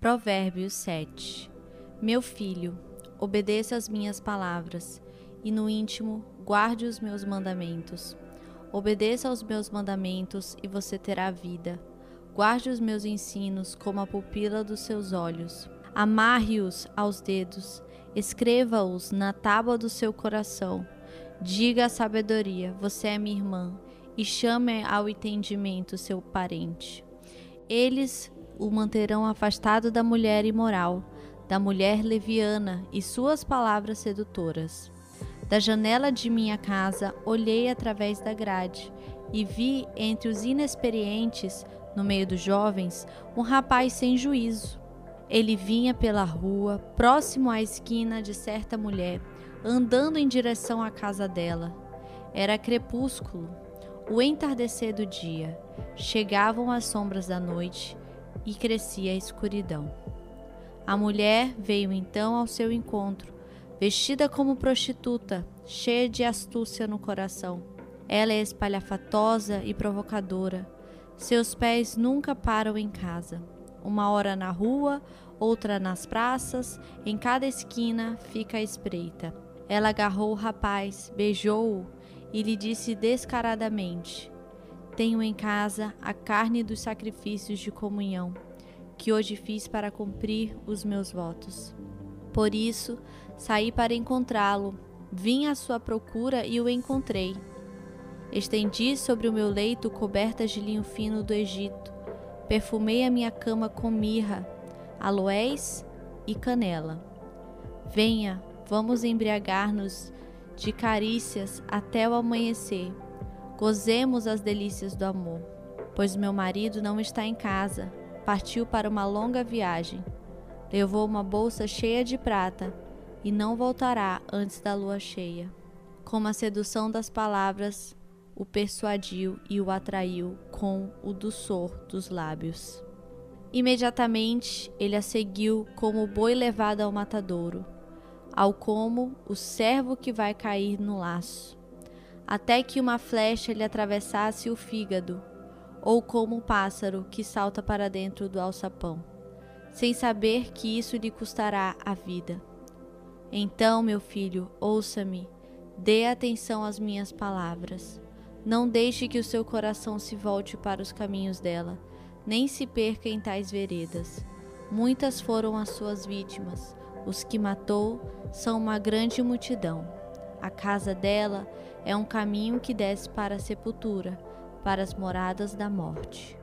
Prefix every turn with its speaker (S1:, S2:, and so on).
S1: Provérbios 7 Meu filho, obedeça as minhas palavras, e no íntimo guarde os meus mandamentos. Obedeça aos meus mandamentos, e você terá vida. Guarde os meus ensinos como a pupila dos seus olhos. Amarre-os aos dedos, escreva-os na tábua do seu coração. Diga à sabedoria: Você é minha irmã, e chame ao entendimento seu parente. Eles o manterão afastado da mulher imoral, da mulher leviana e suas palavras sedutoras. Da janela de minha casa olhei através da grade e vi entre os inexperientes, no meio dos jovens, um rapaz sem juízo. Ele vinha pela rua, próximo à esquina de certa mulher, andando em direção à casa dela. Era crepúsculo, o entardecer do dia. Chegavam as sombras da noite e crescia a escuridão. A mulher veio então ao seu encontro, vestida como prostituta, cheia de astúcia no coração. Ela é espalhafatosa e provocadora. Seus pés nunca param em casa. Uma hora na rua, outra nas praças, em cada esquina fica a espreita. Ela agarrou o rapaz, beijou-o e lhe disse descaradamente: tenho em casa a carne dos sacrifícios de comunhão, que hoje fiz para cumprir os meus votos. Por isso, saí para encontrá-lo, vim à sua procura e o encontrei. Estendi sobre o meu leito cobertas de linho fino do Egito, perfumei a minha cama com mirra, aloés e canela. Venha, vamos embriagar-nos de carícias até o amanhecer Gozemos as delícias do amor, pois meu marido não está em casa, partiu para uma longa viagem. Levou uma bolsa cheia de prata e não voltará antes da lua cheia. Com a sedução das palavras, o persuadiu e o atraiu com o doçor dos lábios. Imediatamente ele a seguiu como o boi levado ao matadouro, ao como o servo que vai cair no laço até que uma flecha lhe atravessasse o fígado, ou como um pássaro que salta para dentro do alçapão, sem saber que isso lhe custará a vida. Então, meu filho, ouça-me, dê atenção às minhas palavras. Não deixe que o seu coração se volte para os caminhos dela, nem se perca em tais veredas. Muitas foram as suas vítimas, os que matou são uma grande multidão. A casa dela é um caminho que desce para a sepultura, para as moradas da morte.